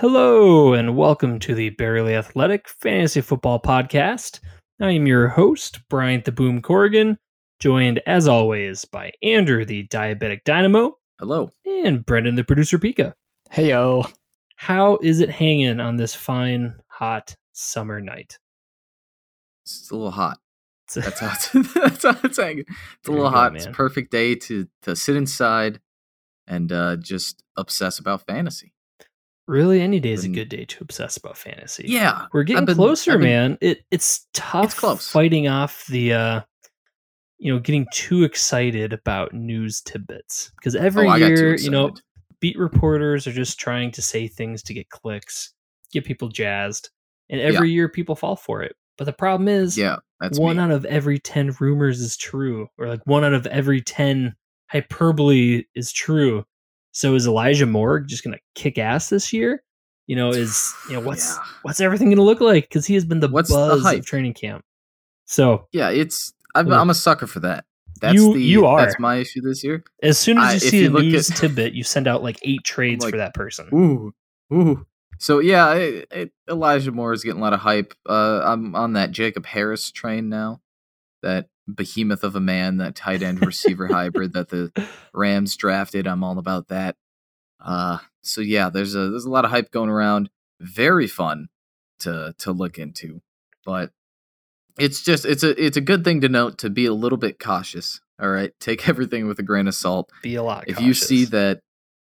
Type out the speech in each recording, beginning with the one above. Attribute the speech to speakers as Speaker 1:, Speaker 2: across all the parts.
Speaker 1: Hello, and welcome to the Barely Athletic Fantasy Football Podcast. I am your host, Bryant the Boom Corrigan, joined as always by Andrew the Diabetic Dynamo
Speaker 2: Hello.
Speaker 1: and Brendan the Producer Pika.
Speaker 3: Heyo.
Speaker 1: How is it hanging on this fine, hot summer night?
Speaker 2: It's a little hot.
Speaker 1: It's-
Speaker 2: That's how it's, that's how it's hanging. It's a
Speaker 1: There
Speaker 2: little
Speaker 1: go,
Speaker 2: hot. It's a perfect day to to sit inside and uh, just obsess about fantasy.
Speaker 1: Really, any day is a good day to obsess about fantasy.
Speaker 2: Yeah.
Speaker 1: We're getting
Speaker 2: been-
Speaker 1: closer,
Speaker 2: been-
Speaker 1: man. It it's tough
Speaker 2: close.
Speaker 1: fighting off the uh you know, getting too excited about news tidbits. Because every
Speaker 2: Oh, I got too
Speaker 1: year, you know, beat reporters are just trying to say things to get clicks, get people jazzed. And every year people fall for it. But the problem is
Speaker 2: Yeah, that's
Speaker 1: one
Speaker 2: me.
Speaker 1: out of every 10 rumors is true or like one out of every 10 hyperbole is true. So is Elijah Moore just going to kick ass this year? You know, is you know what's
Speaker 2: Yeah.
Speaker 1: what's everything going to look like cuz he has been the
Speaker 2: What's the
Speaker 1: buzz
Speaker 2: hype?
Speaker 1: of training camp. So,
Speaker 2: Yeah, it's. I'm. I'm a sucker for that. That's
Speaker 1: You-
Speaker 2: the.
Speaker 1: you are.
Speaker 2: That's my issue this year.
Speaker 1: as soon as you
Speaker 2: if
Speaker 1: see a news
Speaker 2: at-
Speaker 1: tidbit, you send out like 8 trades
Speaker 2: like,
Speaker 1: for that person.
Speaker 2: Ooh, ooh. So yeah, it, it, Elijah Moore is getting a lot of hype. Uh, I'm on that Jacob Harris train now. That behemoth of a man, that tight end receiver hybrid that the Rams drafted. I'm all about that. Uh, so yeah, there's a there's a lot of hype going around. Very fun to to look into, but it's just it's a it's a good thing to note to be a little bit cautious. All right, take everything with a grain of salt
Speaker 1: Be a lot
Speaker 2: if you see that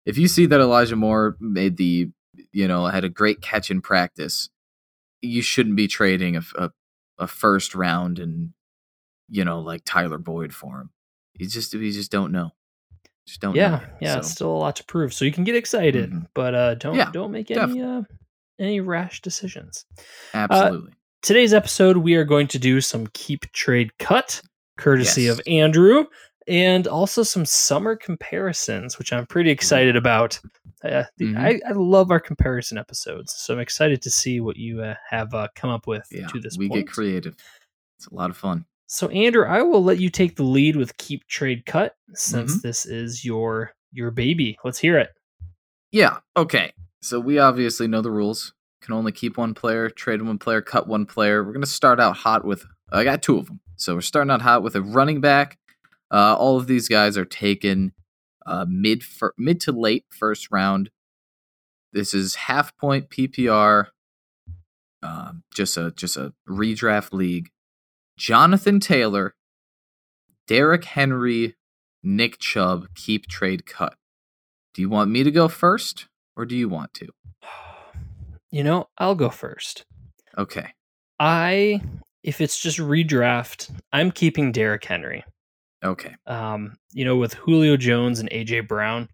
Speaker 2: if you see that Elijah Moore made the you know had a great catch in practice, you shouldn't be trading a, a, a first round and you know like Tyler Boyd for him. You just you just don't know. Just don't
Speaker 1: yeah,
Speaker 2: know.
Speaker 1: yeah, it's still a lot to prove. So you can get excited,
Speaker 2: Mhm.
Speaker 1: but uh don't
Speaker 2: Yeah,
Speaker 1: don't make any uh any rash decisions.
Speaker 2: absolutely.
Speaker 1: today's episode we are going to do some keep trade cut courtesy
Speaker 2: Yes.
Speaker 1: of andrew and also some summer comparisons which i'm pretty excited about uh, the,
Speaker 2: Mhm.
Speaker 1: I, I love our comparison episodes so i'm excited to see what you uh, have uh, come up with
Speaker 2: yeah,
Speaker 1: to this
Speaker 2: we
Speaker 1: point
Speaker 2: get creative. It's a lot of fun.
Speaker 1: So andrew i will let you take the lead with keep trade cut since
Speaker 2: Mm-hmm.
Speaker 1: this is your your baby let's hear it
Speaker 2: Yeah. Okay. So we obviously know the rules. Can only keep one player, trade one player, cut one player. We're gonna start out hot with. I got two of them. So we're starting out hot with a running back. Uh, all of these guys are taken uh, mid fir- mid to late first round. This is half point PPR. Um, just a just a redraft league. Jonathan Taylor, Derrick Henry, Nick Chubb keep trade cut. Do you want me to go first or do you want to?
Speaker 1: you know i'll go first
Speaker 2: Okay.
Speaker 1: i if it's just redraft i'm keeping Derrick henry
Speaker 2: Okay.
Speaker 1: um, you know, with Julio Jones and AJ Brown,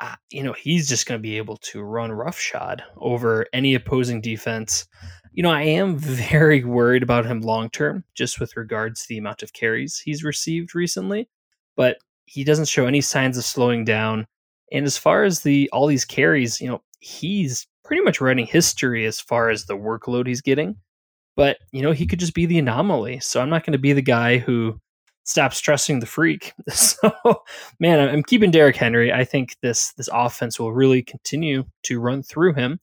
Speaker 1: uh, you know, he's just going to be able to run roughshod over any opposing defense. You know, I am very worried about him long term, just with regards to the amount of carries he's received recently, but he doesn't show any signs of slowing down. And as far as the all these carries, you know, he's pretty much writing history as far as the workload he's getting. But you know, he could just be the anomaly. So I'm not going to be the guy who stops stressing the freak. So, man, I'm keeping Derrick Henry. I think this this offense will really continue to run through him,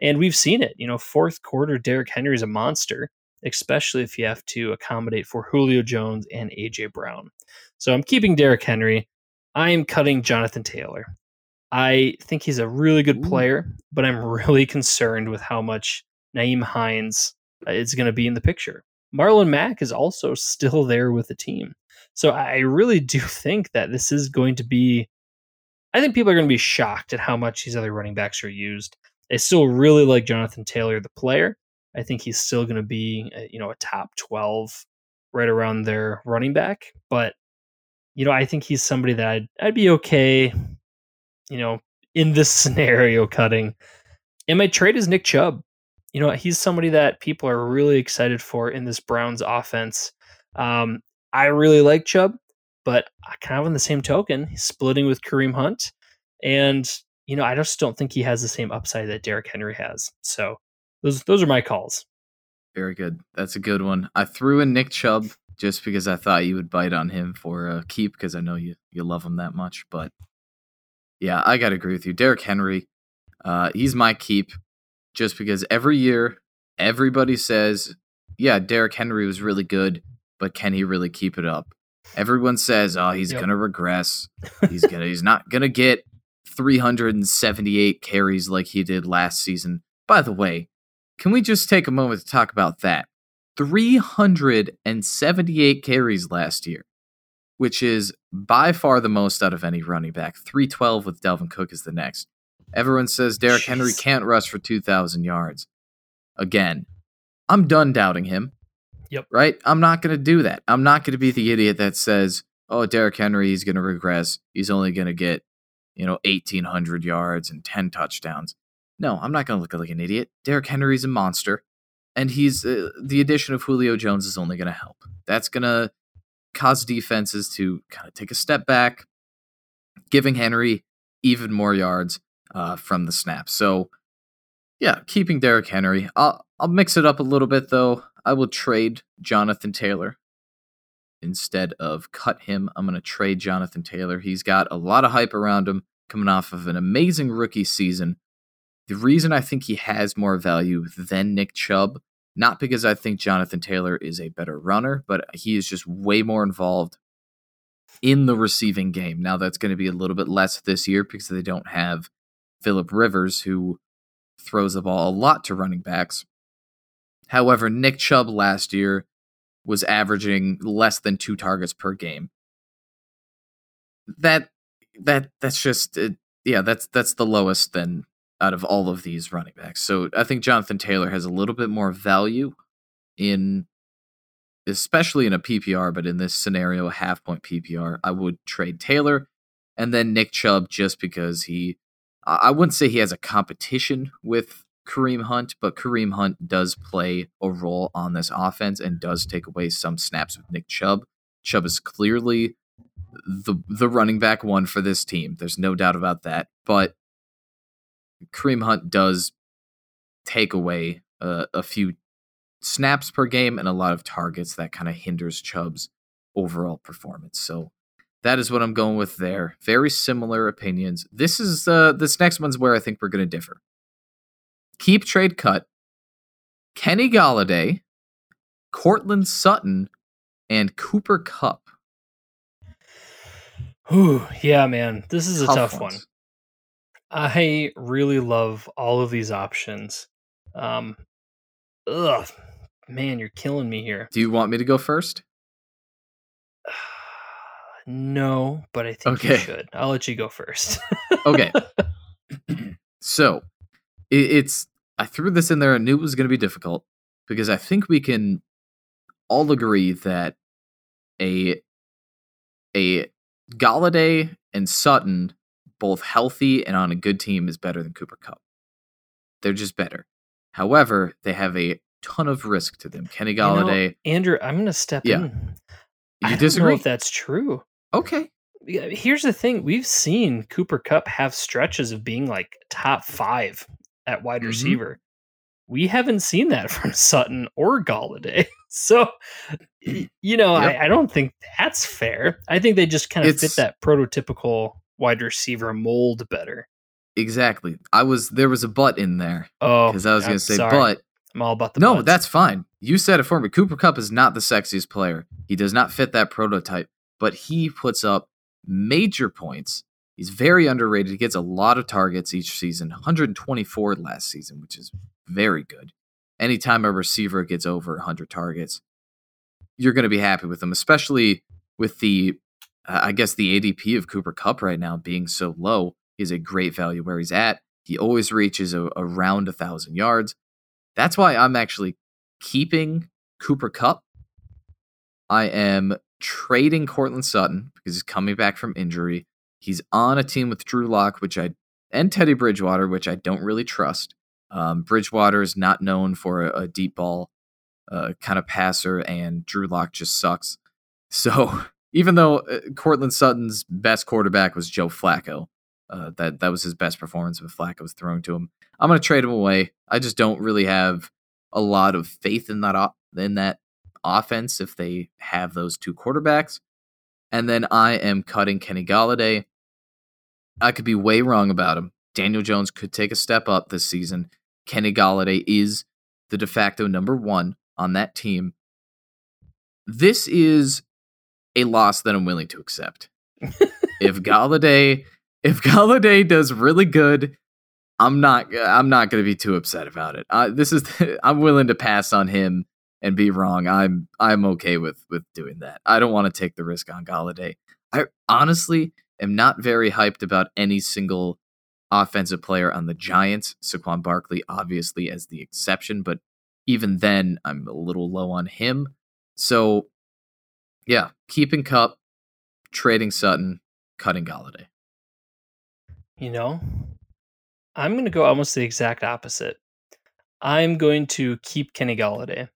Speaker 1: and we've seen it. You know, fourth quarter, Derrick Henry is a monster, especially if you have to accommodate for Julio Jones and AJ Brown. So, I'm keeping Derrick Henry. I am cutting Jonathan Taylor. I think he's a really good player, but I'm really concerned with how much Nyheim Hines uh, is going to be in the picture. Marlon Mack is also still there with the team. So I really do think that this is going to be. I think people are going to be shocked at how much these other running backs are used. I still really like Jonathan Taylor, the player. I think he's still going to be, uh, you know, a top twelve, right around their running back. But you know, I think he's somebody that I'd, I'd be okay, you know, in this scenario cutting. And my trade is Nick Chubb. You know, he's somebody that people are really excited for in this Browns offense. Um, I really like Chubb, but kind of on the same token, he's splitting with Kareem Hunt. And, you know, I just don't think he has the same upside that Derrick Henry has. So those those are my calls.
Speaker 2: Very good. That's a good one. I threw in Nick Chubb just because I thought you would bite on him for a keep because I know you you love him that much. But yeah, I got to agree with you. Derrick Henry, Uh, he's my keep just because every year everybody says, yeah, Derrick Henry was really good, but can he really keep it up? Everyone says, oh, he's
Speaker 1: Yep.
Speaker 2: gonna regress. He's gonna he's not gonna get 378 carries like he did last season. By the way, can we just take a moment to talk about that? 378 carries last year, which is by far the most out of any running back. 312 with Dalvin Cook is the next. Everyone says Derrick Henry can't rush for 2,000 yards. Again, I'm done doubting him.
Speaker 1: Yep.
Speaker 2: Right? I'm not going to do that. I'm not going to be the idiot that says, oh, Derrick Henry, he's going to regress. He's only going to get, you know, 1,800 yards and 10 touchdowns. No, I'm not going to look like an idiot. Derrick Henry's a monster. And he's uh, the addition of Julio Jones is only going to help. That's going to cause defenses to kind of take a step back, giving Henry even more yards uh, from the snap. So, yeah, keeping Derrick Henry. I'll I'll mix it up a little bit though. I will trade Jonathan Taylor instead of cut him. I'm going to trade Jonathan Taylor. He's got a lot of hype around him coming off of an amazing rookie season. The reason I think he has more value than Nick Chubb, not because I think Jonathan Taylor is a better runner, but he is just way more involved in the receiving game. Now that's going to be a little bit less this year because they don't have Philip Rivers who throws the ball a lot to running backs. However, Nick Chubb last year was averaging less than 2 targets per game. That that that's just uh, yeah, that's that's the lowest then out of all of these running backs. So I think Jonathan Taylor has a little bit more value in especially in a PPR, but in this scenario, a half point PPR, I would trade Taylor and then Nick Chubb just because he, I wouldn't say he has a competition with Kareem Hunt, but Kareem Hunt does play a role on this offense and does take away some snaps with Nick Chubb. Chubb is clearly the the running back one for this team. There's no doubt about that. But Kareem Hunt does take away a, a few snaps per game and a lot of targets that kind of hinders Chubb's overall performance. So that is what I'm going with there. Very similar opinions. This is uh this next one's where I think we're going to differ. Keep trade cut. Kenny Golladay, Courtland Sutton, and Cooper Kupp.
Speaker 1: Whew, yeah, man, this is a tough, one. I really love all of these options. Um, ugh, man, you're killing me here.
Speaker 2: Do you want me to go first?
Speaker 1: No, but I think you should. I'll let you go first.
Speaker 2: Okay. so it, it's I threw this in there. I knew it was going to be difficult because I think we can all agree that a a Golladay and Sutton both healthy and on a good team is better than Cooper Kupp. They're just better. However, they have a ton of risk to them. Kenny
Speaker 1: know,
Speaker 2: Golladay,
Speaker 1: Andrew, I'm going to step
Speaker 2: Yeah.
Speaker 1: in.
Speaker 2: you
Speaker 1: I don't know
Speaker 2: disagree?
Speaker 1: if that's true.
Speaker 2: okay.
Speaker 1: Here's the thing: we've seen Cooper Kupp have stretches of being like top five at wide
Speaker 2: Mhm.
Speaker 1: receiver. We haven't seen that from Sutton or Golladay. So, you know,
Speaker 2: Yep.
Speaker 1: I, I don't think that's fair. I think they just kind of fit that prototypical wide receiver mold better.
Speaker 2: Exactly. I was there was a butt in there
Speaker 1: Oh,
Speaker 2: because I was going to say
Speaker 1: sorry.
Speaker 2: but
Speaker 1: I'm all about the
Speaker 2: no,
Speaker 1: buts.
Speaker 2: that's fine. You said it for me. Cooper Kupp is not the sexiest player. He does not fit that prototype, but he puts up major points. He's very underrated. He gets a lot of targets each season, 124 last season, which is very good. Anytime a receiver gets over 100 targets, you're going to be happy with him, especially with the, uh, I guess, the ADP of Cooper Kupp right now being so low. Is a great value where he's at. He always reaches a, around a thousand yards. That's why I'm actually keeping Cooper Kupp. I am trading Courtland Sutton because he's coming back from injury. He's on a team with Drew Lock, which I and Teddy Bridgewater, which I don't really trust. Um, Bridgewater is not known for a, a deep ball uh, kind of passer, and Drew Lock just sucks. So even though uh, Courtland Sutton's best quarterback was Joe Flacco, uh, that that was his best performance when Flacco was throwing to him. I'm going to trade him away. I just don't really have a lot of faith in that in that offense if they have those two quarterbacks. And then I am cutting Kenny Golladay. I could be way wrong about him. Daniel Jones could take a step up this season. Kenny Golladay is the de facto number one on that team. This is a loss that I'm willing to accept. if Golladay, if Golladay does really good, I'm not, I'm not going to be too upset about it. Uh, this is, I'm willing to pass on him and be wrong. I'm, I'm okay with with doing that. I don't want to take the risk on Golladay. I honestly am not very hyped about any single offensive player on the Giants. Saquon Barkley, obviously, as the exception, but even then, I'm a little low on him. So, yeah, keeping Kupp, trading Sutton, cutting Golladay.
Speaker 1: You know, I'm going to go almost the exact opposite. I'm going to keep Kenny Golladay.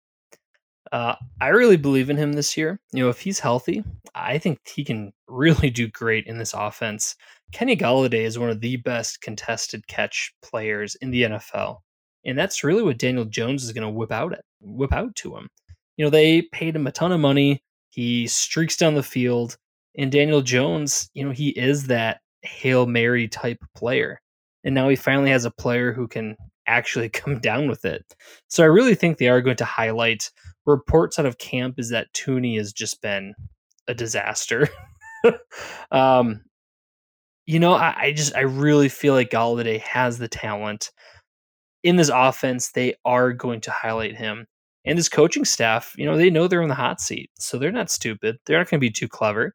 Speaker 1: Uh, I really believe in him this year. You know, if he's healthy, I think he can really do great in this offense. Kenny Golladay is one of the best contested catch players in the NFL, and that's really what Daniel Jones is going to whip out at whip out to him. You know, they paid him a ton of money. He streaks down the field, and Daniel Jones, you know, he is that hail mary type player, and now he finally has a player who can actually come down with it. So I really think they are going to highlight reports out of camp is that Thuney has just been a disaster. um, you know, I, I, just I really feel like Golladay has the talent in this offense. They are going to highlight him and his coaching staff. You know, they know they're in the hot seat, so they're not stupid. They're not going to be too clever.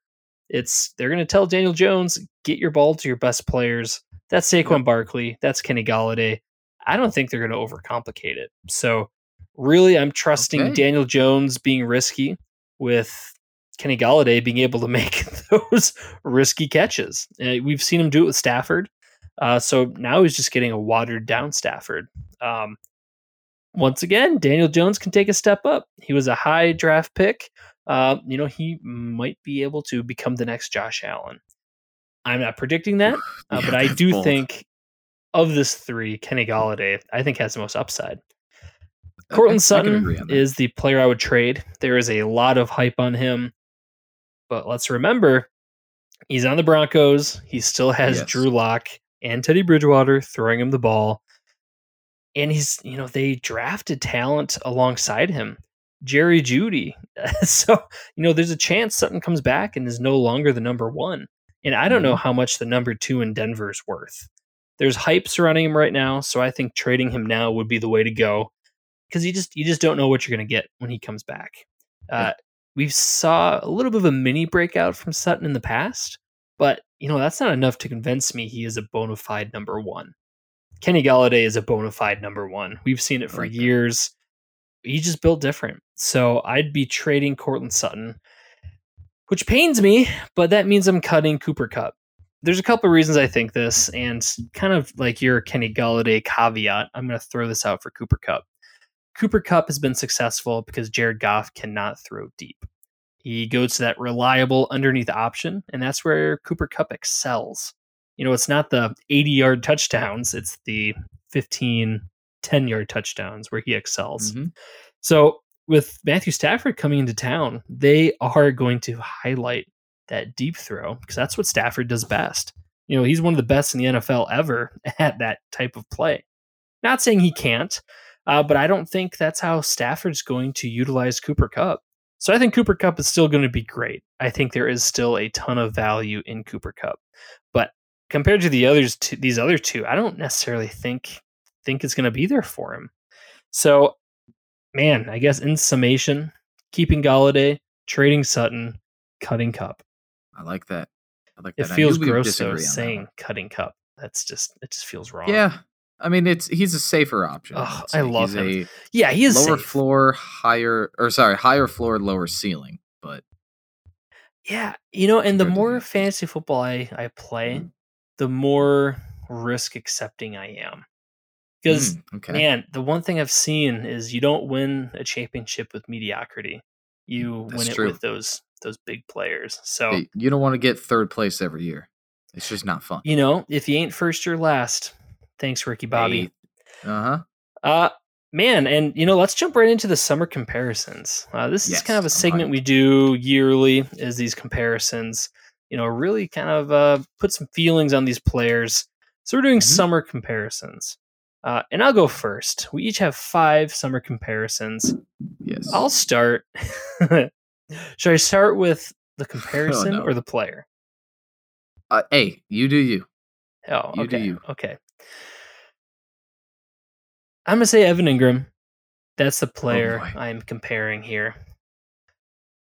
Speaker 1: It's they're going to tell Daniel Jones, get your ball to your best players. That's Saquon Barkley. That's Kenny Golladay. I don't think they're going to overcomplicate it. So really, I'm trusting okay. Daniel Jones being risky with Kenny Golladay being able to make those risky catches. Uh, we've seen him do it with Stafford. Uh, so now he's just getting a watered down Stafford. Um, once again, Daniel Jones can take a step up. He was a high draft pick. Uh, you know, he might be able to become the next Josh Allen. I'm not predicting that, uh, yeah, but I do bold. think of this three, Kenny Golladay, I think has the most upside. Courtland Sutton is the player I would trade. There is a lot of hype on him, but let's remember he's on the Broncos. He still has yes. Drew Lock and Teddy Bridgewater throwing him the ball. And he's, you know, they drafted talent alongside him. Jerry Jeudy. so, you know, there's a chance Sutton comes back and is no longer the number one. And I don't mm-hmm. know how much the number two in Denver is worth. There's hype surrounding him right now, so I think trading him now would be the way to go because you just you just don't know what you're going to get when he comes back. Uh, we saw a little bit of a mini breakout from Sutton in the past, but you know that's not enough to convince me he is a bona fide number one. Kenny Golladay is a bona fide number one. We've seen it for like years. That. He just built different. So I'd be trading Courtland Sutton, which pains me, but that means I'm cutting Cooper Kupp There's a couple of reasons I think this, and kind of like your Kenny Golladay caveat, I'm going to throw this out for Cooper Kupp. Cooper Kupp has been successful because Jared Goff cannot throw deep. He goes to that reliable underneath option, and that's where Cooper Kupp excels. You know, it's not the 80 yard touchdowns, it's the 15, 10 yard touchdowns where he excels. Mm-hmm. So, with Matthew Stafford coming into town, they are going to highlight that deep throw because that's what Stafford does best. You know, he's one of the best in the NFL ever at that type of play. Not saying he can't, uh, but I don't think that's how Stafford's going to utilize Cooper Kupp. So I think Cooper Kupp is still going to be great. I think there is still a ton of value in Cooper Kupp, but compared to the others, to these other two, I don't necessarily think think it's going to be there for him. So, man, I guess in summation, keeping Golladay, trading Sutton, cutting Kupp.
Speaker 2: I like that. I like
Speaker 1: that. It feels gross though saying cutting Kupp. That's just it just feels wrong.
Speaker 2: Yeah, I mean, it's he's a safer option.
Speaker 1: Oh, I love he's him. yeah, he is
Speaker 2: lower
Speaker 1: safe.
Speaker 2: floor, higher or sorry, higher floor, lower ceiling. But
Speaker 1: yeah, you know, and the more fantasy football I I play, mm-hmm. the more risk accepting I am. Because mm, okay. man, the one thing I've seen is you don't win a championship with mediocrity. You That's win it with those those big players. So hey,
Speaker 2: you don't want to get third place every year. It's just not fun.
Speaker 1: You know, if you ain't first, you're last. Thanks, Ricky Bobby.
Speaker 2: Hey. Uh-huh.
Speaker 1: Uh man, and you know, let's jump right into the summer comparisons. Uh, this yes, is kind of a segment we do yearly. Is these comparisons? You know, really kind of uh, put some feelings on these players. So we're doing
Speaker 2: Mhm.
Speaker 1: summer comparisons. Uh, and I'll go first. We each have five summer comparisons.
Speaker 2: Yes.
Speaker 1: I'll start. Should I start with the comparison
Speaker 2: Oh, no.
Speaker 1: or the player?
Speaker 2: Uh, hey, you do you.
Speaker 1: Oh,
Speaker 2: You do
Speaker 1: okay.
Speaker 2: you.
Speaker 1: Okay. I'm gonna say Evan Engram. That's the player oh,
Speaker 2: boy.
Speaker 1: I'm comparing here.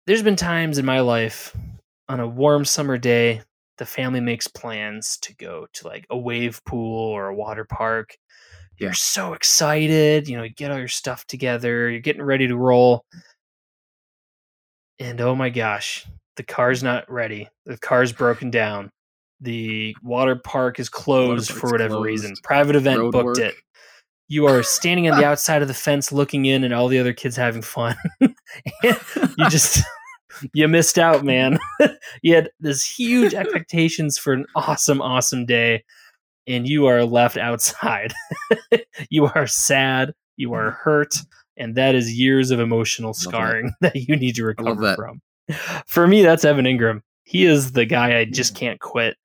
Speaker 1: There's been times in my life on a warm summer day, the family makes plans to go to like a wave pool or a water park. You're
Speaker 2: Yeah.
Speaker 1: so excited, you know, you get all your stuff together, you're getting ready to roll. And oh my gosh, the car's not ready. The car's broken down. The water park is closed for whatever reason. Private event
Speaker 2: Road
Speaker 1: booked
Speaker 2: work.
Speaker 1: it. You are standing on the outside of the fence looking in and all the other kids having fun. you just you missed out, man. you had this huge expectations for an awesome, awesome day, and you are left outside. you are sad, you are hurt, and that is years of emotional
Speaker 2: Mm. that.
Speaker 1: scarring that you need to recover from. For me, that's Evan Engram. He is the guy I just
Speaker 2: Mm.
Speaker 1: can't quit.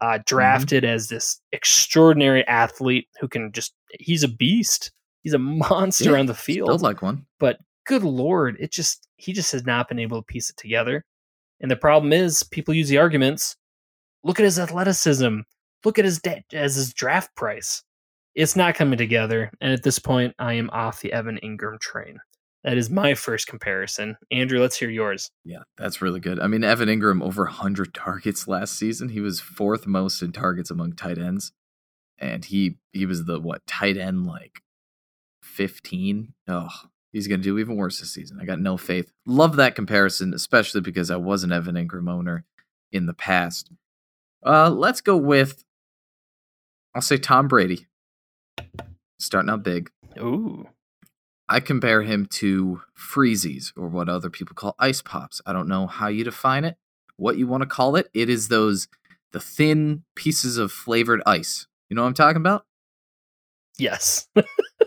Speaker 1: Uh,
Speaker 2: Mm-hmm.
Speaker 1: drafted as this extraordinary athlete who can just, he's a beast. He's a monster
Speaker 2: Yeah,
Speaker 1: on the
Speaker 2: Built
Speaker 1: field
Speaker 2: like one.
Speaker 1: but good lord, it just he just has not been able to piece it together. And the problem is, people use the arguments. Look at his athleticism. Look at his de- as his draft price. It's not coming together. And at this point, I am off the Evan Engram train. That is my first comparison. Andrew, let's hear yours.
Speaker 2: Yeah, that's really good. I mean, Evan Engram over 100 targets last season. He was fourth most in targets among tight ends, and he he was the what tight end like 15. Oh, he's gonna do even worse this season. I got no faith. Love that comparison, especially because I was an Evan Engram owner in the past. Uh, let's go with I'll say Tom Brady. Starting out big.
Speaker 1: Ooh.
Speaker 2: I compare him to freezies or what other people call ice pops. I don't know how you define it, what you want to call it. It is those the thin pieces of flavored ice. You know what I'm talking about?
Speaker 1: Yes.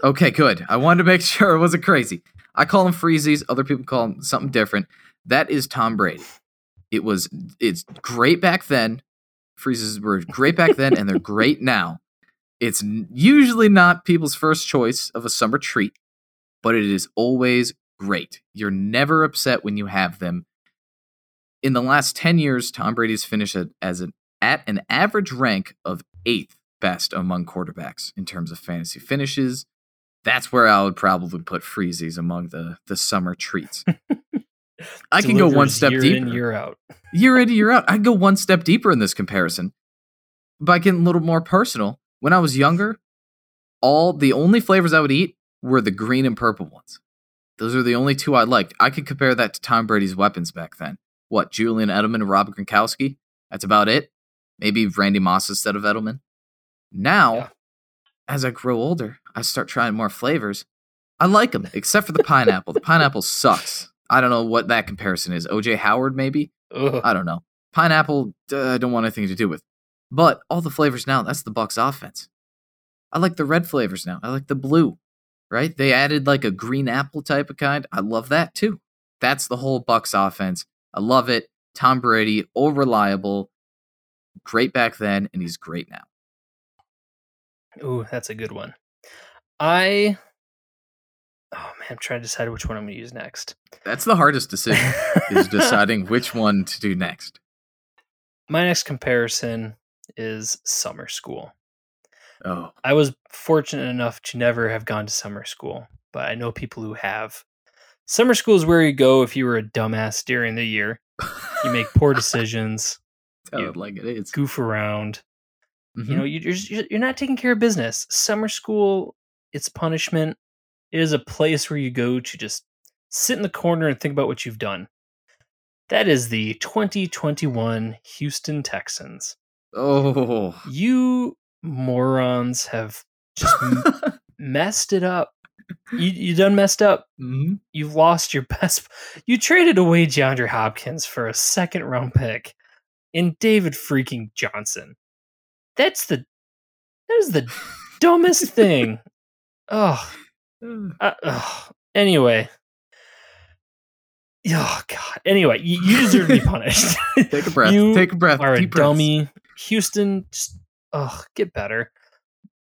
Speaker 2: Okay, good. I wanted to make sure it wasn't crazy. I call them freezies. Other people call them something different. That is Tom Brady. It was. It's great back then. Freezes were great back then, and they're great now. It's usually not people's first choice of a summer treat, but it is always great. You're never upset when you have them. In the last 10 years, Tom Brady's finished at, as an, at an average rank of eighth best among quarterbacks in terms of fantasy finishes. That's where I would probably put Freezies among the, the summer treats. I can go one step
Speaker 1: year
Speaker 2: deeper
Speaker 1: in, year out.
Speaker 2: year in year out. I can go one step deeper in this comparison by getting a little more personal. When I was younger, all the only flavors I would eat were the green and purple ones. Those are the only two I liked. I could compare that to Tom Brady's weapons back then. What Julian Edelman and Rob Gronkowski? That's about it. Maybe Randy Moss instead of Edelman. Now,
Speaker 1: Yeah.
Speaker 2: as I grow older, I start trying more flavors. I like them, except for the pineapple. the pineapple sucks. I don't know what that comparison is. OJ Howard, maybe?
Speaker 1: Ugh.
Speaker 2: I don't know. Pineapple, uh, I don't want anything to do with. But all the flavors now, that's the Bucs offense. I like the red flavors now. I like the blue, right? They added like a green apple type of kind. I love that too. That's the whole Bucs offense. I love it. Tom Brady, all reliable, great back then, and he's great now.
Speaker 1: Ooh, that's a good one. I. Oh man, I'm trying to decide which one I'm going to use next.
Speaker 2: That's the hardest decision is deciding which one to do next.
Speaker 1: My next comparison is summer school.
Speaker 2: Oh,
Speaker 1: I was fortunate enough to never have gone to summer school, but I know people who have. Summer school is where you go if you were a dumbass during the year. You make poor decisions, you
Speaker 2: like it is.
Speaker 1: goof around.
Speaker 2: Mhm.
Speaker 1: You know, you- you're you're not taking care of business. Summer school, it's punishment. It is a place where you go to just sit in the corner and think about what you've done. That is the 2021 Houston Texans.
Speaker 2: oh,
Speaker 1: You morons have just m- messed it up. You you done messed up.
Speaker 2: Mhm.
Speaker 1: You've lost your best. You traded away DeAndre Hopkins for a second round pick in David freaking Johnson. That's the that is the dumbest thing. Oh, uh, anyway. Oh God. Anyway, you, you deserve to be punished.
Speaker 2: Take a breath.
Speaker 1: You
Speaker 2: Take a breath.
Speaker 1: are a
Speaker 2: Deep breaths.
Speaker 1: dummy. Houston, just, ugh, get better.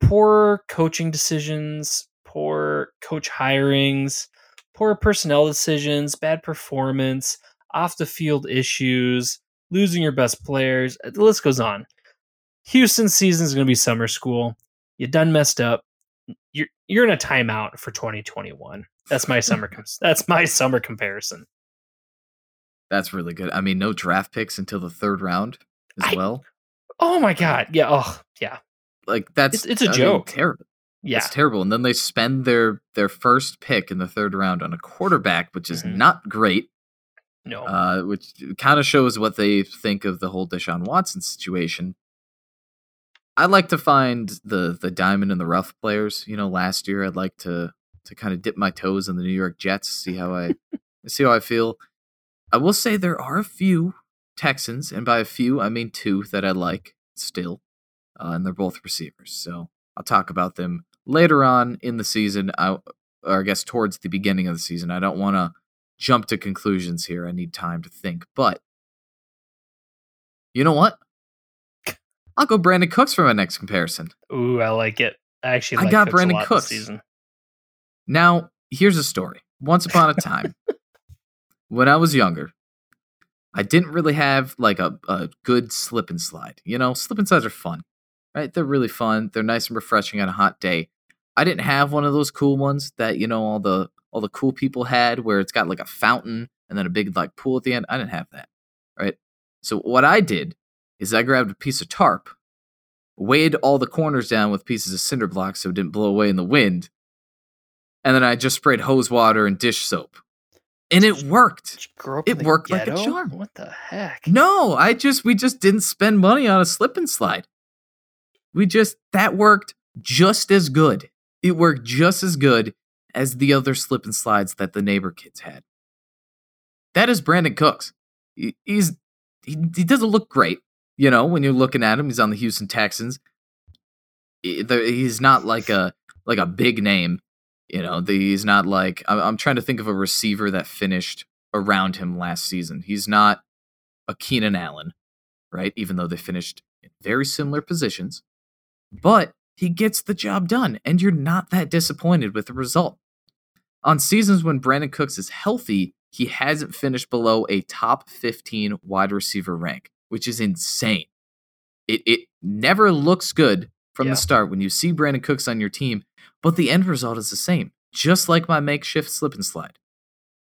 Speaker 1: Poor coaching decisions, poor coach hirings, poor personnel decisions, bad performance, off the field issues, losing your best players. The list goes on. Houston season is going to be summer school. You done messed up. You're you're in a timeout for 2021. That's my summer. Com- that's my summer comparison.
Speaker 2: That's really good. I mean, no draft picks until the third round as
Speaker 1: I-
Speaker 2: well.
Speaker 1: Oh my god. Yeah. Oh yeah.
Speaker 2: Like that's
Speaker 1: It's- it's a
Speaker 2: I mean,
Speaker 1: joke.
Speaker 2: terrible.
Speaker 1: Yeah.
Speaker 2: It's terrible. And then they spend their their first pick in the third round on a quarterback, which is
Speaker 1: Mhm.
Speaker 2: not great.
Speaker 1: No.
Speaker 2: uh, which kind of shows what they think of the whole Deshaun Watson situation. I like to find the the diamond in the rough players. You know, last year I'd like to to kind of dip my toes in the New York Jets, see how I see how I feel. I will say there are a few Texans, and by a few I mean two that I like still, uh, and they're both receivers. So I'll talk about them later on in the season. I, or I guess towards the beginning of the season. I don't want to jump to conclusions here. I need time to think. But you know what? I'll go Brandin Cooks for my next comparison.
Speaker 1: Ooh, I like it. I actually
Speaker 2: I
Speaker 1: like
Speaker 2: got
Speaker 1: Cooks Brandin
Speaker 2: Cooks.
Speaker 1: season.
Speaker 2: Now, here's a story. Once upon a time, when I was younger, I didn't really have like a, a good slip and slide. You know, slip and slides are fun, right? They're really fun. They're nice and refreshing on a hot day. I didn't have one of those cool ones that you know all the all the cool people had, where it's got like a fountain and then a big like pool at the end. I didn't have that, right? So what I did is I grabbed a piece of tarp, weighed all the corners down with pieces of cinder blocks so it didn't blow away in the wind, and then I just sprayed hose water and dish soap, and it worked.
Speaker 1: Did you grow up
Speaker 2: It worked like a charm.
Speaker 1: What the heck?
Speaker 2: No, I just we just didn't spend money on a slip and slide. We just that worked just as good. It worked just as good as the other slip and slides that the neighbor kids had. That is Brandin Cooks. He- He's he, he doesn't look great, you know, when you're looking at him. He's on the Houston Texans. He's not like a like a big name, you know. He's not like I'm, trying to think of a receiver that finished around him last season. He's not a Keenan Allen, right? Even though they finished in very similar positions, but he gets the job done, and you're not that disappointed with the result. On seasons when Brandin Cooks is healthy, he hasn't finished below a top 15 wide receiver rank, which is insane. It it never looks good from
Speaker 1: Yeah.
Speaker 2: the start when you see Brandin Cooks on your team, but the end result is the same. Just like my makeshift slip and slide.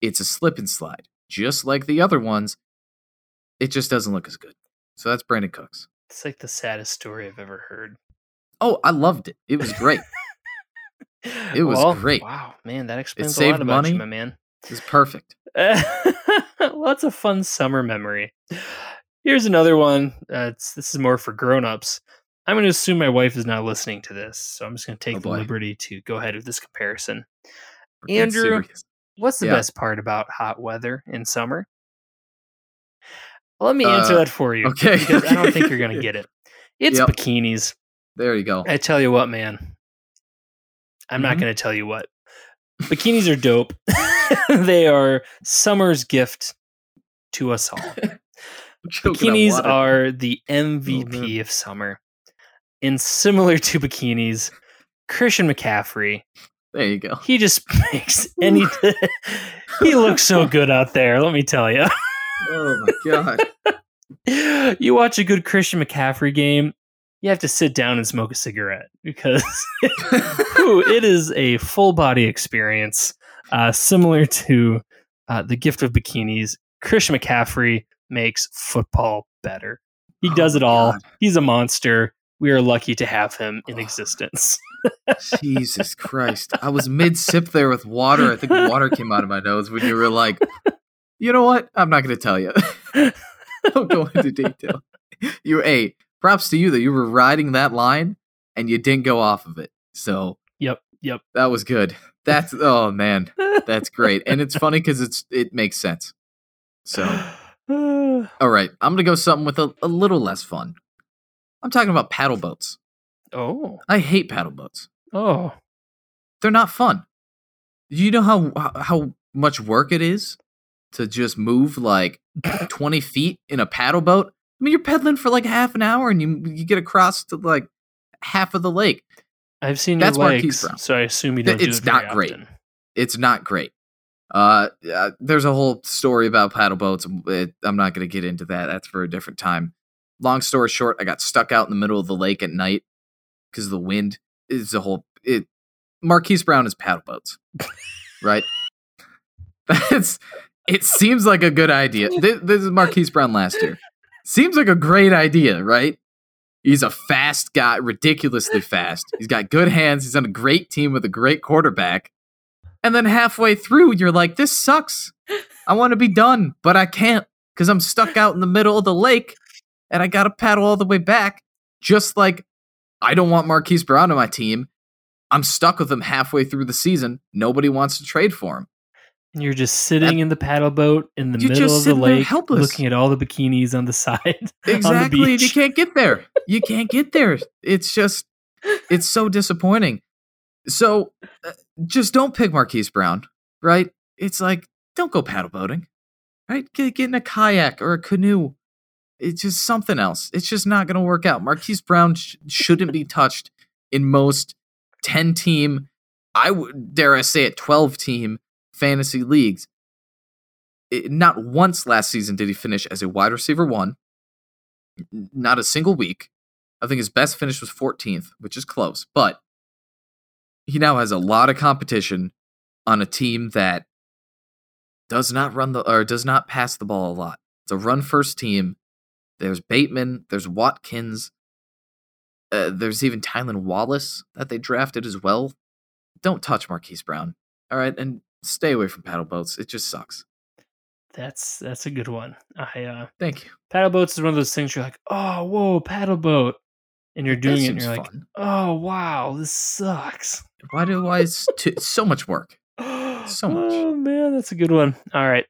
Speaker 2: It's a slip and slide, just like the other ones. It just doesn't look as good. So that's Brandin Cooks.
Speaker 1: It's like the saddest story I've ever heard.
Speaker 2: Oh, I loved it. It was great. It was
Speaker 1: Well,
Speaker 2: great.
Speaker 1: Wow, man, that explains a
Speaker 2: saved
Speaker 1: lot about you,
Speaker 2: money.
Speaker 1: my man.
Speaker 2: It was perfect.
Speaker 1: Lots of fun summer memory. Here's another one. Uh, this is more for grown-ups. I'm going to assume my wife is not listening to this, so I'm just going to take
Speaker 2: Oh,
Speaker 1: the
Speaker 2: boy.
Speaker 1: liberty to go ahead with this comparison.
Speaker 2: We're
Speaker 1: Andrew. What's the
Speaker 2: Yeah.
Speaker 1: best part about hot weather in summer? Let me answer
Speaker 2: Uh,
Speaker 1: that for you.
Speaker 2: okay,
Speaker 1: Because I don't think you're going to get it. It's
Speaker 2: Yep.
Speaker 1: bikinis.
Speaker 2: There you go.
Speaker 1: I tell you what, man. I'm not
Speaker 2: Mhm.
Speaker 1: going to tell you what. Bikinis are dope. they are summer's gift to us all.
Speaker 2: I'm choking on
Speaker 1: Bikinis are the MVP of summer. And similar to bikinis, Christian McCaffrey,
Speaker 2: There you go.
Speaker 1: he just makes any. he looks so good out there, let me tell you.
Speaker 2: Oh my god.
Speaker 1: you watch a good Christian McCaffrey game, you have to sit down and smoke a cigarette because Ooh, it is a full body experience, uh, similar to uh, the gift of bikinis. Christian McCaffrey makes football better. He
Speaker 2: Oh
Speaker 1: does it all.
Speaker 2: God.
Speaker 1: He's a monster. We are lucky to have him in existence.
Speaker 2: Jesus Christ. I was mid sip there with water. I think water came out of my nose when you were like, you know what? I'm not going to tell you. Don't go into detail. You, hey, props to you that you were riding that line and you didn't go off of it. So
Speaker 1: Yep, yep.
Speaker 2: that was good. That's, oh man, that's great. And it's funny because it's, it makes sense. So, all right, I'm going to go something with a, a little less fun. I'm talking about paddle boats.
Speaker 1: oh,
Speaker 2: I hate paddle boats.
Speaker 1: oh,
Speaker 2: they're not fun. Do you know how how much work it is to just move like 20 feet in a paddle boat? I mean, you're pedaling for like half an hour and you you get across to like half of the lake.
Speaker 1: I've seen
Speaker 2: That's
Speaker 1: your legs,
Speaker 2: Brown.
Speaker 1: so I assume you don't
Speaker 2: It's
Speaker 1: do it
Speaker 2: not great.
Speaker 1: often.
Speaker 2: It's not great. Uh, there's a whole story about paddle boats. It, I'm not going to get into that. That's for a different time. Long story short, I got stuck out in the middle of the lake at night because the wind. is a whole. It Marquise Brown is paddle boats, right? That's. It seems like a good idea. This, this is Marquise Brown last year. Seems like a great idea, right? He's a fast guy, ridiculously fast. He's got good hands. He's on a great team with a great quarterback. And then halfway through, you're like, this sucks. I want to be done, but I can't because I'm stuck out in the middle of the lake and I got to paddle all the way back. Just like I don't want Marquise Brown on my team. I'm stuck with him halfway through the season. Nobody wants to trade for him.
Speaker 1: And you're just sitting in the paddle boat in the middle of the lake,
Speaker 2: helpless.
Speaker 1: looking at all the bikinis on the side. on the
Speaker 2: Exactly. you can't get there. You can't get there. It's just, it's so disappointing. So uh, just don't pick Marquise Brown, right? It's like, don't go paddle boating, right? Get, get in a kayak or a canoe. It's just something else. It's just not going to work out. Marquise Brown sh- shouldn't be touched in most 10 team, I would dare I say it, 12 team fantasy leagues. It, not once last season did he finish as a wide receiver one not a single week. I think his best finish was 14th, which is close, but he now has a lot of competition on a team that does not run the or does not pass the ball a lot. It's a run first team. There's Bateman, there's Watkins, uh, there's even Tylan Wallace that they drafted as well. Don't touch Marquise Brown, all right, and stay away from paddle boats. It just sucks.
Speaker 1: That's that's a good one. I uh
Speaker 2: Thank you.
Speaker 1: paddle boats is one of those things you're like, oh whoa, paddle boat. And you're doing it and you're like, oh wow, this sucks.
Speaker 2: Why do I? s- t- so much work. So much.
Speaker 1: Oh man, that's a good one. All right.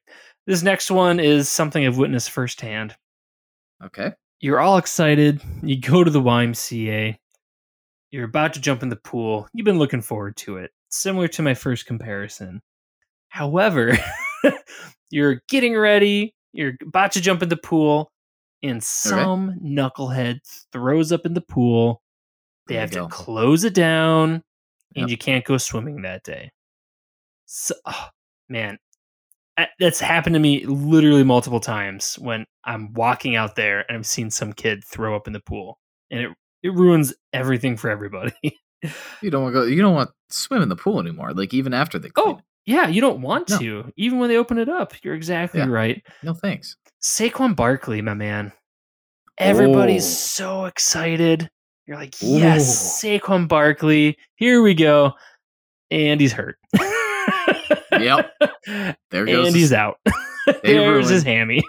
Speaker 1: This next one is something I've witnessed firsthand.
Speaker 2: Okay.
Speaker 1: You're all excited. You go to the YMCA. You're about to jump in the pool. You've been looking forward to it. Similar to my first comparison. However, you're getting ready. You're about to jump in the pool, and some knucklehead throws up in the pool. They
Speaker 2: There
Speaker 1: have to close it down, and
Speaker 2: Yep.
Speaker 1: you can't go swimming that day. So, oh, man, that's happened to me literally multiple times when I'm walking out there and I've seen some kid throw up in the pool, and it it ruins everything for everybody.
Speaker 2: You don't want to go. You don't want to swim in the pool anymore. Like even after they clean
Speaker 1: oh, yeah, you don't want
Speaker 2: No.
Speaker 1: to, even when they open it up. You're exactly
Speaker 2: Yeah.
Speaker 1: right.
Speaker 2: No thanks.
Speaker 1: Saquon Barkley, my man. Everybody's
Speaker 2: Oh.
Speaker 1: so excited. You're like, yes, Saquon Barkley. Here we go. And he's hurt.
Speaker 2: Yep. There goes.
Speaker 1: And he's out. There's his hammy.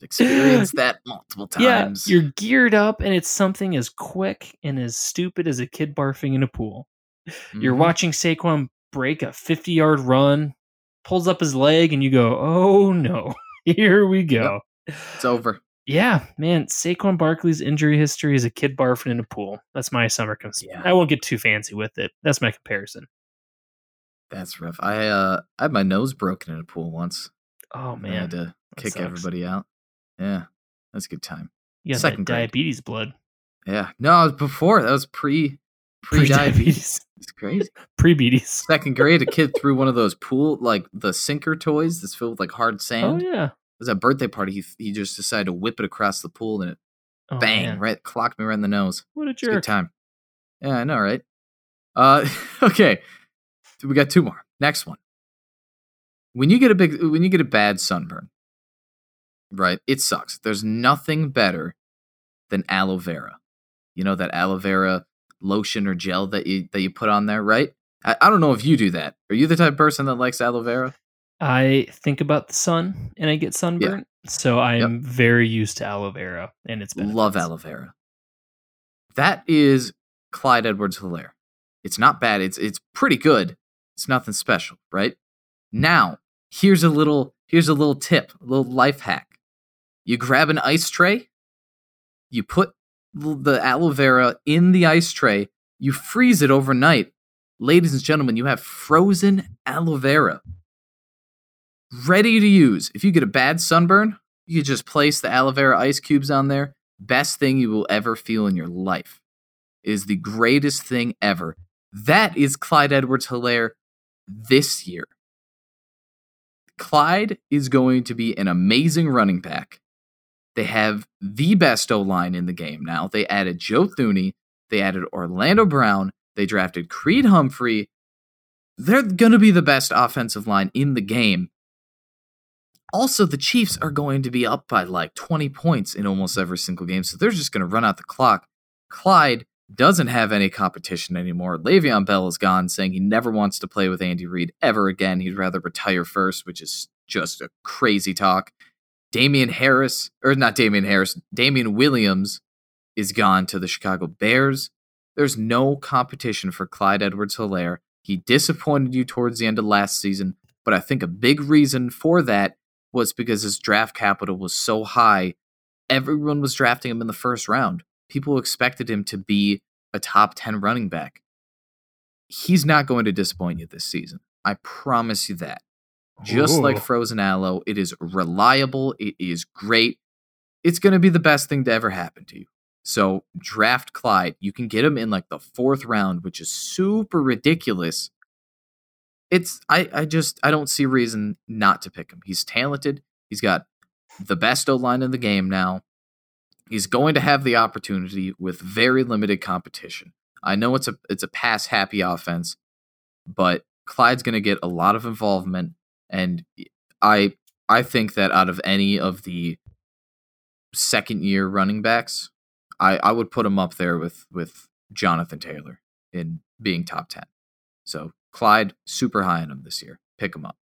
Speaker 2: experienced that multiple times.
Speaker 1: Yeah, you're geared up, and it's something as quick and as stupid as a kid barfing in a pool. You're
Speaker 2: Mhm.
Speaker 1: watching Saquon break a 50 yard run, pulls up his leg, and you go, oh no, here we go.
Speaker 2: It's over.
Speaker 1: Yeah, man, Saquon Barkley's injury history is a kid barfing in a pool. That's my summer cons-
Speaker 2: Yeah.
Speaker 1: I won't get too fancy with it. That's my comparison.
Speaker 2: That's rough. I uh, I had my nose broken in a pool once.
Speaker 1: Oh man, I
Speaker 2: had to
Speaker 1: that
Speaker 2: kick
Speaker 1: sucks.
Speaker 2: everybody out. Yeah, that's a good time.
Speaker 1: got
Speaker 2: second
Speaker 1: diabetes blood.
Speaker 2: Yeah. No, it was before. That was pre pre diabetes. It's crazy.
Speaker 1: Pre-beaties.
Speaker 2: Second grade, a kid threw one of those pool like the sinker toys that's filled with like hard sand.
Speaker 1: Oh yeah.
Speaker 2: It was a birthday party. He he just decided to whip it across the pool and it
Speaker 1: Oh,
Speaker 2: bang
Speaker 1: man.
Speaker 2: right clocked me right in the nose.
Speaker 1: What a
Speaker 2: a good time. Yeah, I know, right? Uh, okay. We got two more. Next one. When you get a big, when you get a bad sunburn, right? It sucks. There's nothing better than aloe vera. You know that aloe vera lotion or gel that you that you put on there, right? I, I don't know if you do that. Are you the type of person that likes aloe vera?
Speaker 1: I think about the sun and I get sunburnt. So I'm very used to aloe vera and its benefits.
Speaker 2: Love aloe vera. That is Clyde Edwards Helaire. It's not bad. It's it's pretty good. It's nothing special, right? Now, here's a little here's a little tip, a little life hack. You grab an ice tray, you put the aloe vera in the ice tray, you freeze it overnight. Ladies and gentlemen, you have frozen aloe vera ready to use. If you get a bad sunburn, you just place the aloe vera ice cubes on there. Best thing you will ever feel in your life. is the greatest thing ever. That is Clyde Edwards Helaire this year. Clyde is going to be an amazing running back. They have the best O line in the game now. They added Joe Thuney, they added Orlando Brown, they drafted Creed Humphrey. They're going to be the best offensive line in the game. Also, the Chiefs are going to be up by like 20 points in almost every single game, so they're just going to run out the clock. Clyde doesn't have any competition anymore. Le'Veon Bell is gone, saying he never wants to play with Andy Reid ever again. He'd rather retire first, which is just a crazy talk. Damien Harris, or not Damien Harris, Damien Williams is gone to the Chicago Bears. There's no competition for Clyde Edwards Helaire. He disappointed you towards the end of last season, but I think a big reason for that was because his draft capital was so high. Everyone was drafting him in the first round. People expected him to be a top 10 running back. He's not going to disappoint you this season. I promise you that. Just
Speaker 1: Ooh.
Speaker 2: like Frozen Aloe, it is reliable, it is great. It's going to be the best thing to ever happen to you. So, draft Clyde. You can get him in like the fourth round, which is super ridiculous it's I I just I don't see reason not to pick him. He's talented. He's got the best O line in the game now. He's going to have the opportunity with very limited competition. I know it's a it's a pass happy offense, but Clyde's going to get a lot of involvement, and I I think that out of any of the second year running backs, I I would put him up there with with Jonathan Taylor in being top ten. So Clyde, super high on him this year. Pick him up.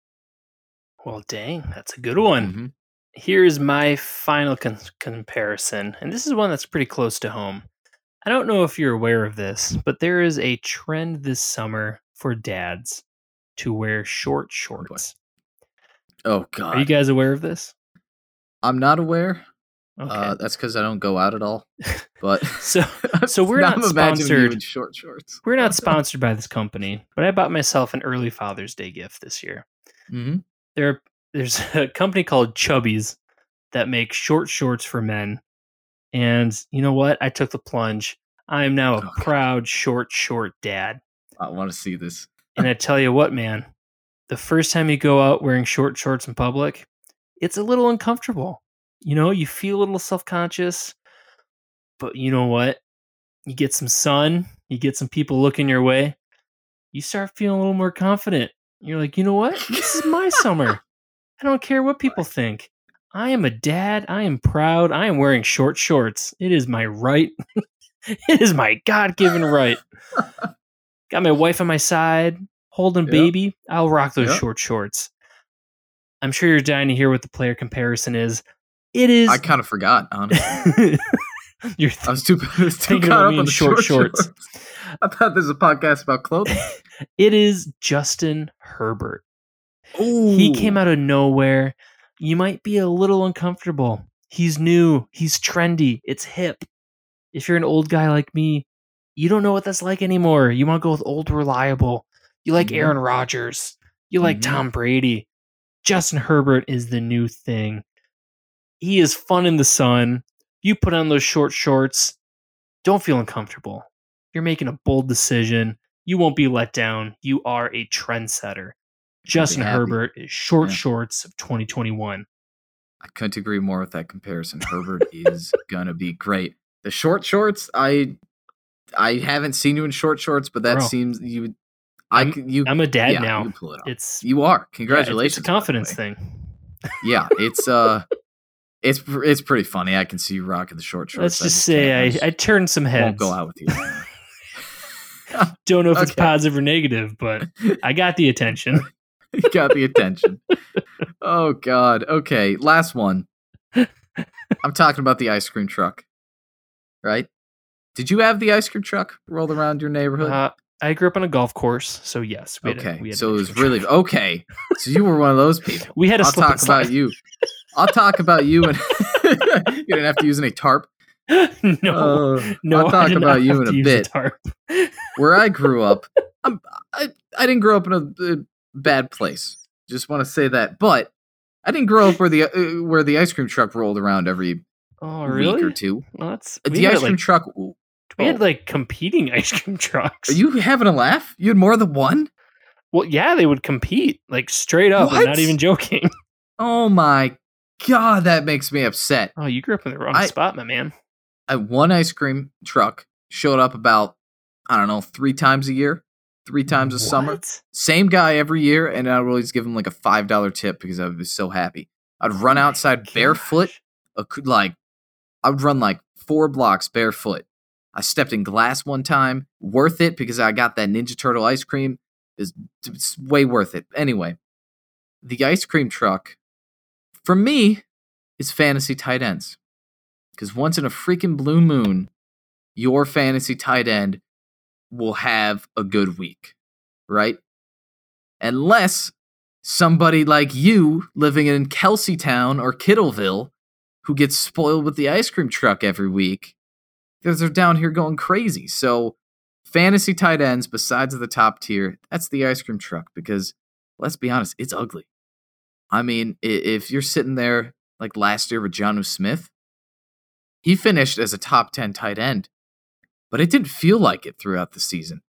Speaker 1: Well, dang, that's a good one.
Speaker 2: Mhm.
Speaker 1: Here's my final con- comparison, and this is one that's pretty close to home. I don't know if you're aware of this, but there is a trend this summer for dads to wear short shorts.
Speaker 2: Oh god.
Speaker 1: Are you guys aware of this?
Speaker 2: I'm not aware.
Speaker 1: Okay.
Speaker 2: Uh, that's because I don't go out at all. But
Speaker 1: so so we're not sponsored.
Speaker 2: short shorts.
Speaker 1: We're not sponsored by this company, but I bought myself an early Father's Day gift this year.
Speaker 2: hmm
Speaker 1: There, there's a company called Chubbies that makes short shorts for men, and you know what? I took the plunge. I am now a
Speaker 2: Oh, God.
Speaker 1: proud short short dad,
Speaker 2: I want to see this.
Speaker 1: and I tell you what, man, the first time you go out wearing short shorts in public, it's a little uncomfortable. You know, you feel a little self conscious, but you know what? You get some sun, you get some people looking your way, you start feeling a little more confident. You're like, you know what? This is my summer. I don't care what people think. I am a dad. I am proud. I am wearing short shorts. It is my right. it is my God given right. Got my wife on my side, holding
Speaker 2: Yep.
Speaker 1: baby. I'll rock those
Speaker 2: Yep.
Speaker 1: short shorts. I'm sure you're dying to hear what the player comparison is. It is.
Speaker 2: I kind of forgot. Honestly,
Speaker 1: you're
Speaker 2: I was too, I was too caught up on
Speaker 1: in
Speaker 2: the
Speaker 1: short
Speaker 2: short,
Speaker 1: shorts.
Speaker 2: shorts. I thought this was a podcast about clothing.
Speaker 1: it is Justin Herbert.
Speaker 2: Ooh,
Speaker 1: He came out of nowhere. You might be a little uncomfortable. He's new. He's trendy. It's hip. If you're an old guy like me, you don't know what that's like anymore. You want to go with old, reliable. You like
Speaker 2: Mhm.
Speaker 1: Aaron Rodgers. You like
Speaker 2: Mhm.
Speaker 1: Tom Brady. Justin Herbert is the new thing. He is fun in the sun. You put on those short shorts. Don't feel uncomfortable. You're making a bold decision. You won't be let down. You are a trendsetter. Justin. Herbert is short
Speaker 2: Yeah.
Speaker 1: shorts of 2021.
Speaker 2: I couldn't agree more with that comparison. Herbert is gonna be great. The short shorts, I I haven't seen you in short shorts, but that
Speaker 1: Bro.
Speaker 2: seems you. I
Speaker 1: I'm-
Speaker 2: you.
Speaker 1: I'm a dad
Speaker 2: yeah,
Speaker 1: now.
Speaker 2: You pull it off.
Speaker 1: It's
Speaker 2: You are.
Speaker 1: yeah, it's-
Speaker 2: Congratulations.
Speaker 1: A confidence thing.
Speaker 2: Yeah, it's uh, it's it's pretty funny. I can see you rocking the short shorts.
Speaker 1: Let's just say I,
Speaker 2: just
Speaker 1: I turned some heads.
Speaker 2: won't go out with you.
Speaker 1: Don't know if it's positive or negative, but I got the attention.
Speaker 2: you got the attention. Oh God. Okay, last one. I'm talking about the ice cream truck. Right? Did you have the ice cream truck rolled around your neighborhood?
Speaker 1: Uh, I grew up on a golf course, so yes. We had a-
Speaker 2: okay,
Speaker 1: had
Speaker 2: so it was really okay. So you were one of those people.
Speaker 1: We had a
Speaker 2: I'll talk about you. I'll talk about you, and you didn't have to use any tarp.
Speaker 1: no,
Speaker 2: Uh,
Speaker 1: no.
Speaker 2: I'll talk about you in a bit.
Speaker 1: tarp.
Speaker 2: Where I grew up, I'm, I I didn't grow up in a, a bad place. Just want to say that, but I didn't grow up where the uh, where the ice cream truck rolled around every
Speaker 1: Oh,
Speaker 2: week or two.
Speaker 1: Well, that's
Speaker 2: The ice cream
Speaker 1: like
Speaker 2: truck
Speaker 1: We
Speaker 2: Oh.
Speaker 1: had like competing ice cream trucks.
Speaker 2: Are you having a laugh? You had more than one?
Speaker 1: well, yeah, they would compete like straight up. I'm not even joking.
Speaker 2: Oh my god, that makes me upset.
Speaker 1: Oh, you grew up in the wrong
Speaker 2: I-
Speaker 1: spot, my man.
Speaker 2: I one ice cream truck showed up about I don't know three times a year, three times a summer. Same guy every year, and I would always give him like a five dollar tip because I was so happy. I'd run
Speaker 1: Oh
Speaker 2: outside barefoot, a cou- like I would run like four blocks barefoot. I stepped in glass one time, worth it because I got that Ninja Turtle ice cream. Is it's way worth it. Anyway, the ice cream truck for me it's fantasy tight ends because once in a freaking blue moon, your fantasy tight end will have a good week, right? Unless somebody like you living in Kelce Town or Kittleville who gets spoiled with the ice cream truck every week, because they're down here going crazy. So, fantasy tight ends, besides the top tier, that's the ice cream truck because let's be honest, it's ugly. I mean, if you're sitting there like last year with Jonnu Smith, he finished as a top 10 tight end, but it didn't feel like it throughout the season.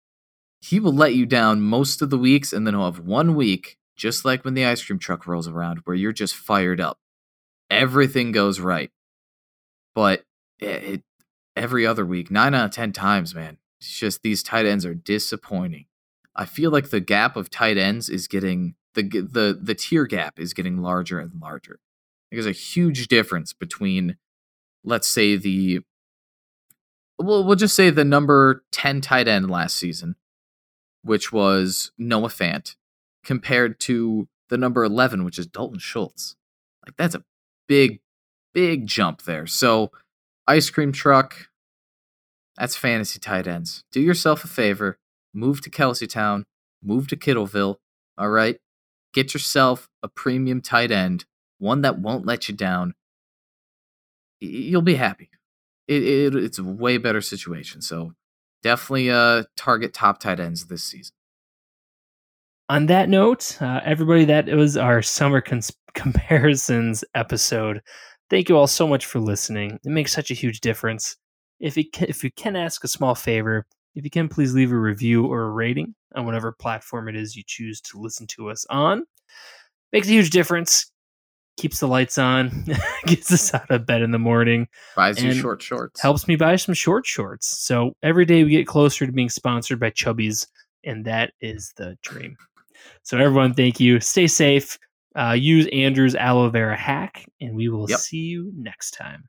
Speaker 2: He will let you down most of the weeks, and then he'll have one week, just like when the ice cream truck rolls around, where you're just fired up. Everything goes right. But it, it, every other week, nine out of 10 times, man, it's just these tight ends are disappointing. I feel like the gap of tight ends is getting the the the tier gap is getting larger and larger. There's a huge difference between, let's say the, well, we'll just say the number ten tight end last season, which was Noah Fant, compared to the number eleven, which is Dalton Schultz. Like that's a big, big jump there. So, ice cream truck. That's fantasy tight ends. Do yourself a favor. Move to Kelce Town. Move to Kittleville. All right. Get yourself a premium tight end, one that won't let you down. You'll be happy. It, it it's a way better situation. So definitely uh target top tight ends this season.
Speaker 1: On that note, uh, everybody, that was our summer cons- comparisons episode. Thank you all so much for listening. It makes such a huge difference. If you can, if you can ask a small favor, if you can, please leave a review or a rating on whatever platform it is you choose to listen to us on. Makes a huge difference. Keeps the lights on, gets us out of bed in the morning,
Speaker 2: Buys you short shorts.
Speaker 1: helps me buy some short shorts. So every day we get closer to being sponsored by Chubbies, and that is the dream. So everyone, thank you. Stay safe. Uh, use Andrew's aloe vera hack, and we will
Speaker 2: Yep.
Speaker 1: see you next time.